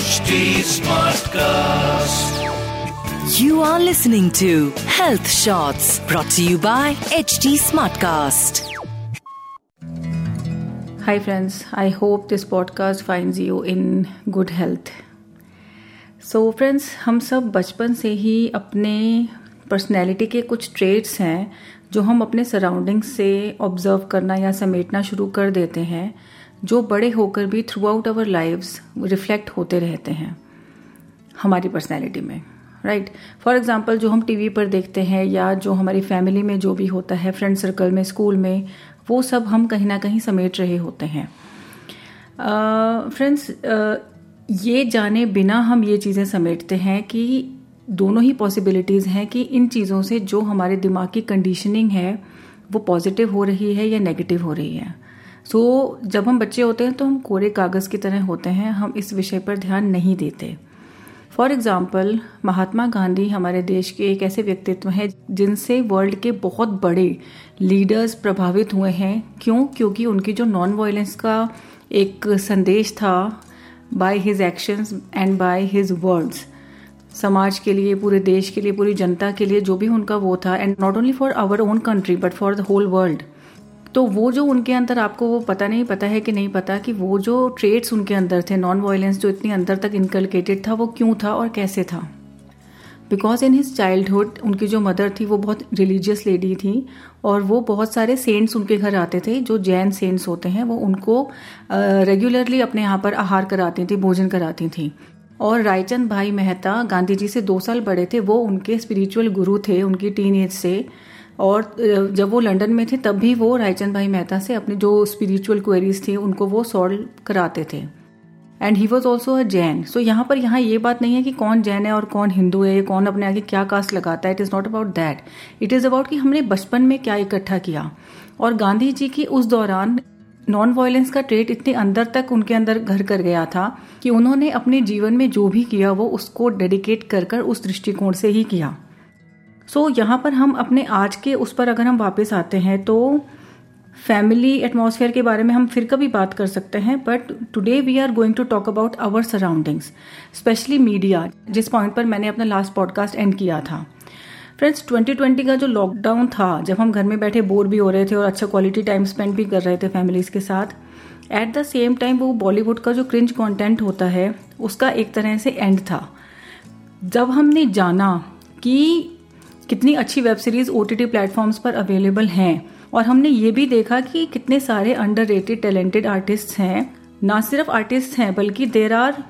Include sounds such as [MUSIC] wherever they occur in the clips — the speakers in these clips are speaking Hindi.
HD Smartcast. You are listening to Health Shots brought to you by HT Smartcast. Hi, friends. I hope this podcast finds you in good health. So so, friends हम सब बचपन से ही अपने पर्सनैलिटी के कुछ ट्रेड्स हैं जो हम अपने सराउंडिंग से ऑब्ज़र्व करना या समेटना शुरू कर देते हैं जो बड़े होकर भी throughout our lives reflect होते रहते हैं हमारी पर्सनैलिटी में राइट फॉर एग्ज़ाम्पल जो हम टीवी पर देखते हैं या जो हमारी फैमिली में जो भी होता है फ्रेंड सर्कल में स्कूल में वो सब हम कहीं ना कहीं समेट रहे होते हैं। फ्रेंड्स uh, uh, ये जाने बिना हम ये चीज़ें समेटते हैं कि दोनों ही पॉसिबिलिटीज़ हैं कि इन चीज़ों से जो हमारे दिमाग की कंडीशनिंग है वो पॉजिटिव हो रही है या नेगेटिव हो रही है। सो so, जब हम बच्चे होते हैं तो हम कोरे कागज़ की तरह होते हैं हम इस विषय पर ध्यान नहीं देते। फॉर एग्ज़ाम्पल महात्मा गांधी हमारे देश के एक ऐसे व्यक्तित्व हैं जिनसे वर्ल्ड के बहुत बड़े लीडर्स प्रभावित हुए हैं। क्यों? क्योंकि उनकी जो नॉन वायलेंस का एक संदेश था by his actions and by his words समाज के लिए पूरे देश के लिए पूरी जनता के लिए जो भी उनका वो था and not only for our own country but for the whole world तो वो जो उनके अंदर आपको वो पता नहीं, पता है कि नहीं पता कि वो जो ट्रेड्स उनके अंदर थे नॉन वायलेंस जो इतनी अंदर तक इनकलकेटेड था, वो क्यों था और कैसे था? बिकॉज़ इन हिज चाइल्डहुड उनकी जो मदर थी, वो बहुत रिलीजियस लेडी थी और वो बहुत सारे सेंट्स उनके घर आते थे, जो जैन सेंट्स होते हैं, वो उनको रेगुलरली अपने यहाँ पर आहार कराती थी, भोजन कराती थी। और रायचंद भाई मेहता गांधी जी से दो साल बड़े थे, वो उनके स्पिरिचुअल गुरु थे, उनकी टीन एज से। और जब वो लंदन में थे, तब भी वो रायचंद भाई मेहता से अपनी जो स्पिरिचुअल क्वेरीज थी, उनको वो सॉल्व कराते थे। And he was also a Jain so यहाँ पर यहाँ ये बात नहीं है कि कौन जैन है और कौन हिंदू है, कौन अपने आगे क्या कास्ट लगाता है। It is not about that it is about कि हमने बचपन में क्या इकट्ठा किया। और गांधी जी की उस दौरान नॉन वायलेंस का ट्रेट इतने अंदर तक उनके अंदर घर कर गया था कि उन्होंने अपने जीवन में जो भी किया, वो उसको डेडिकेट कर कर उस दृष्टिकोण से ही किया। सो so, यहाँ पर हम अपने आज के उस पर अगर हम वापस आते हैं तो फैमिली एटमॉस्फेयर के बारे में हम फिर कभी बात कर सकते हैं but today we are going to talk about our surroundings specially media जिस पॉइंट पर मैंने अपना लास्ट पॉडकास्ट एंड किया था। फ्रेंड्स 2020 का जो लॉकडाउन था जब हम घर में बैठे बोर भी हो रहे थे और अच्छा क्वालिटी टाइम स्पेंड भी कर रहे थे फैमिलीज़ के साथ एट द सेम टाइम वो बॉलीवुड का जो क्रिंज कंटेंट होता है उसका एक तरह से एंड था। जब हमने जाना कि कितनी अच्छी web series O T platforms पर अवेलेबल हैं। और हमने ये भी देखा कि कितने सारे अंडर टैलेंटेड आर्टिस्ट हैं। ना सिर्फ़ आर्टिस्ट हैं, बल्कि there are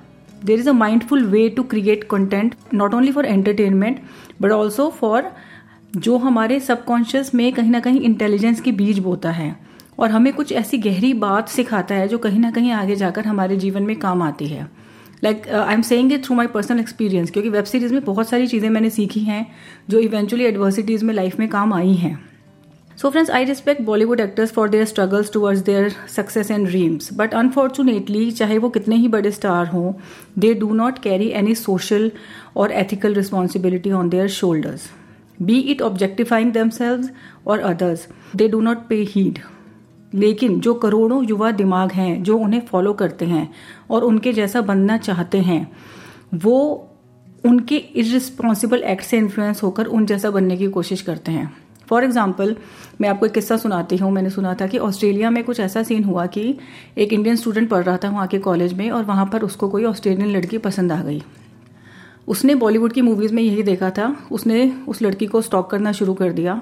there is a mindful way to create content not only for entertainment but also for जो हमारे सबकॉन्शियस में कहीं ना कहीं इंटेलिजेंस के बीज बोता है। और हमें कुछ ऐसी गहरी बात सिखाता है जो कहीं ना कहीं आगे जाकर हमारे जीवन में काम आती है। Like I am saying it through my personal experience क्योंकि वेब सीरीज़ में बहुत सारी चीज़ें मैंने सीखी हैं, जो इवेंचुअली एडवर्सिटीज़ में लाइफ में काम आई हैं। So friends I respect Bollywood actors for their struggles towards their success and dreams but unfortunately चाहे वो कितने ही बड़े स्टार हों they do not carry any social और ethical responsibility on their shoulders be it objectifying themselves और others they do not pay heed लेकिन जो करोड़ों युवा दिमाग हैं, जो उन्हें फॉलो करते हैं और उनके जैसा बनना चाहते हैं, वो उनके इरिस्पॉन्सिबल एक्ट से इन्फ्लुएंस होकर उन जैसा बनने की कोशिश करते हैं। फॉर एग्ज़ाम्पल मैं आपको एक किस्सा सुनाती हूँ। मैंने सुना था कि ऑस्ट्रेलिया में कुछ ऐसा सीन हुआ कि एक इंडियन स्टूडेंट पढ़ रहा था वहाँ के कॉलेज में और वहाँ पर उसको कोई ऑस्ट्रेलियन लड़की पसंद आ गई। उसने बॉलीवुड की मूवीज़ में यही देखा था। उसने उस लड़की को स्टॉक करना शुरू कर दिया।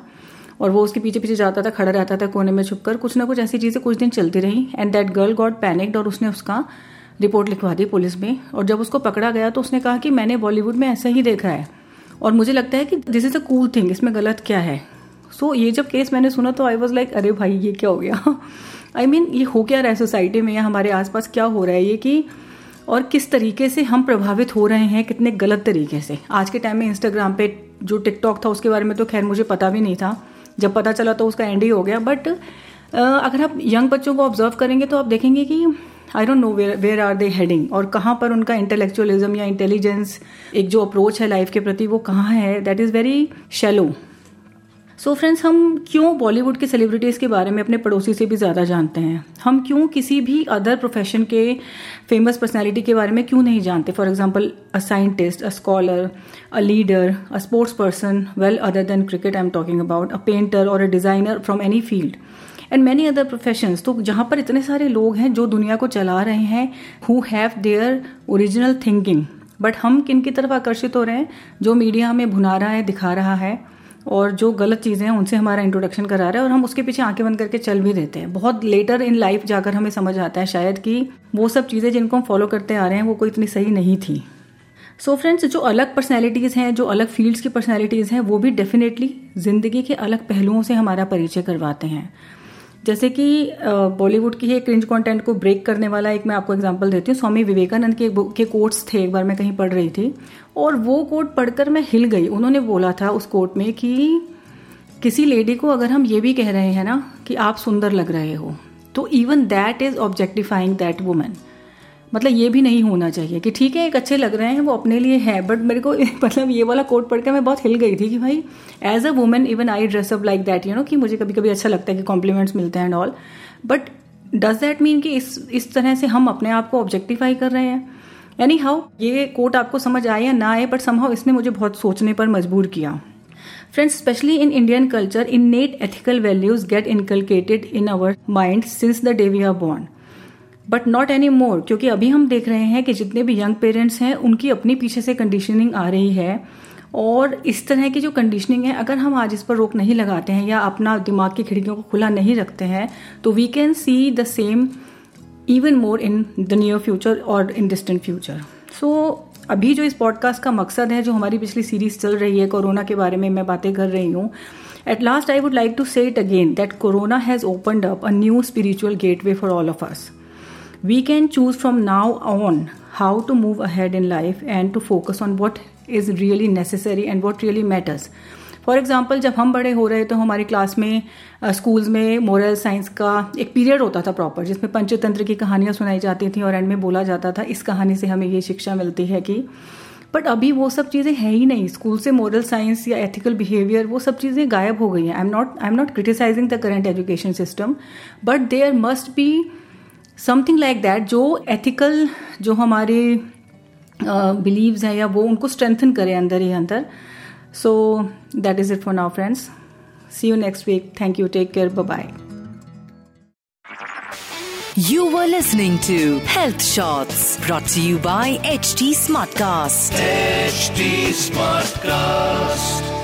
और वो उसके पीछे पीछे जाता था खड़ा रहता था कोने में छुपकर। कुछ ना कुछ ऐसी चीज़ें कुछ दिन चलती रही। And that girl got panicked और उसने उसका रिपोर्ट लिखवा दी पुलिस में। और जब उसको पकड़ा गया तो उसने कहा कि मैंने बॉलीवुड में ऐसा ही देखा है। और मुझे लगता है कि this is a cool thing इसमें गलत क्या है? सो so, ये जब केस मैंने सुना तो आई वॉज़ लाइक अरे भाई ये क्या हो गया? आई [LAUGHS] I मीन mean, ये हो क्या रहा है सोसाइटी में या हमारे आसपास क्या हो रहा है? ये कि और किस तरीके से हम प्रभावित हो रहे हैं कितने गलत तरीके से? आज के टाइम में इंस्टाग्राम पे जो टिकटॉक था उसके बारे में तो खैर मुझे पता भी नहीं था। जब पता चला तो उसका एंड ही हो गया। बट अगर आप यंग बच्चों को ऑब्ज़र्व करेंगे तो आप देखेंगे कि I don't know where where are they heading और कहाँ पर उनका इंटेलेक्चुअलिज्म या इंटेलिजेंस एक जो अप्रोच है लाइफ के प्रति वो कहाँ है that is very shallow so so friends हम क्यों बॉलीवुड के सेलिब्रिटीज़ के बारे में अपने पड़ोसी से भी ज़्यादा जानते हैं? हम क्यों किसी भी अदर प्रोफेशन के फ़ेमस पर्सनैलिटी के बारे में क्यों नहीं जानते? For example a scientist a scholar a leader a sports person well other than cricket I am talking about a painter और a designer from any field and many other professions तो जहाँ पर इतने सारे लोग हैं जो दुनिया को चला रहे हैं who have their original thinking but हम किन की तरफ़ आकर्षित हो रहे हैं? जो मीडिया हमें भुना रहा है, दिखा रहा है और जो गलत चीज़ें हैं, उनसे हमारा इंट्रोडक्शन करा रहा है और हम उसके पीछे आँखें बंद करके चल भी देते हैं। बहुत लेटर इन लाइफ जाकर हमें समझ आता है शायद कि वो सब चीज़ें जिनको हम फॉलो करते आ रहे हैं, वो कोई इतनी सही नहीं थी। सो so फ्रेंड्स जो अलग पर्सनैलिटीज़ हैं, जो अलग फील्ड्स की पर्सनैलिटीज़ हैं, वो भी डेफिनेटली ज़िंदगी के अलग पहलुओं से हमारा परिचय करवाते हैं। जैसे कि बॉलीवुड की है क्रिंज कंटेंट को ब्रेक करने वाला एक मैं आपको एग्जांपल देती हूँ, स्वामी विवेकानंद के के कोट्स थे एक बार मैं कहीं पढ़ रही थी, और वो कोट पढ़कर मैं हिल गई। उन्होंने बोला था उस कोट में कि, किसी लेडी को अगर हम ये भी कह रहे हैं ना कि आप सुंदर लग रहे हो तो even that is objectifying that women मतलब ये भी नहीं होना चाहिए कि ठीक है, एक अच्छे लग रहे हैं, वो अपने लिए है बट मेरे को [LAUGHS] मतलब ये वाला कोट पढ़ के मैं बहुत हिल गई थी कि भाई as a women even I dress up like that you know कि मुझे कभी कभी अच्छा लगता है कि कॉम्प्लीमेंट्स मिलते हैं and all but does that mean कि इस इस तरह से हम अपने आप को ऑब्जेक्टिफाई कर रहे हैं? यानी हाउ ये कोट आपको समझ आए या ना आए बट समहाउ इसने मुझे बहुत सोचने पर मजबूर किया. Friends specially in Indian culture innate ethical values get inculcated in our mind since the day we are born but not any more क्योंकि अभी हम देख रहे हैं कि जितने भी यंग पेरेंट्स हैं, उनकी अपनी पीछे से कंडीशनिंग आ रही है। और इस तरह की जो कंडीशनिंग है, अगर हम आज इस पर रोक नहीं लगाते हैं या अपना दिमाग की खिड़कियों को खुला नहीं रखते हैं तो we can see the same even more in the near future और इन डिस्टेंट फ्यूचर सो अभी जो इस पॉडकास्ट का मकसद है, जो हमारी पिछली सीरीज़ चल रही है, कोरोना के बारे में मैं बातें कर रही हूँ। At last I would like to say it again that corona has opened up a new spiritual gateway for all of us we can choose from now on how to move ahead in life and to focus on what is really necessary and what really matters. For example जब हम बड़े हो रहे तो हमारी क्लास में स्कूल्स uh, में मोरल साइंस का एक पीरियड होता था प्रॉपर जिसमें पंचतंत्र की कहानियाँ सुनाई जाती थी और एंड में बोला जाता था इस कहानी से हमें ये शिक्षा मिलती है कि बट अभी वो सब चीज़ें हैं ही नहीं। स्कूल से मॉरल साइंस या एथिकल बिहेवियर वो सब चीज़ें गायब हो गई हैं। I am not I am not criticising the current education system but there must be something like that जो एथिकल जो हमारे बिलीव्स हैं या वो उनको स्ट्रेंथन करें अंदर ही अंदर। So that is it for now friends see you next week thank you take care bye You were listening to Health Shots brought to you by HT Smartcast. HT Smartcast.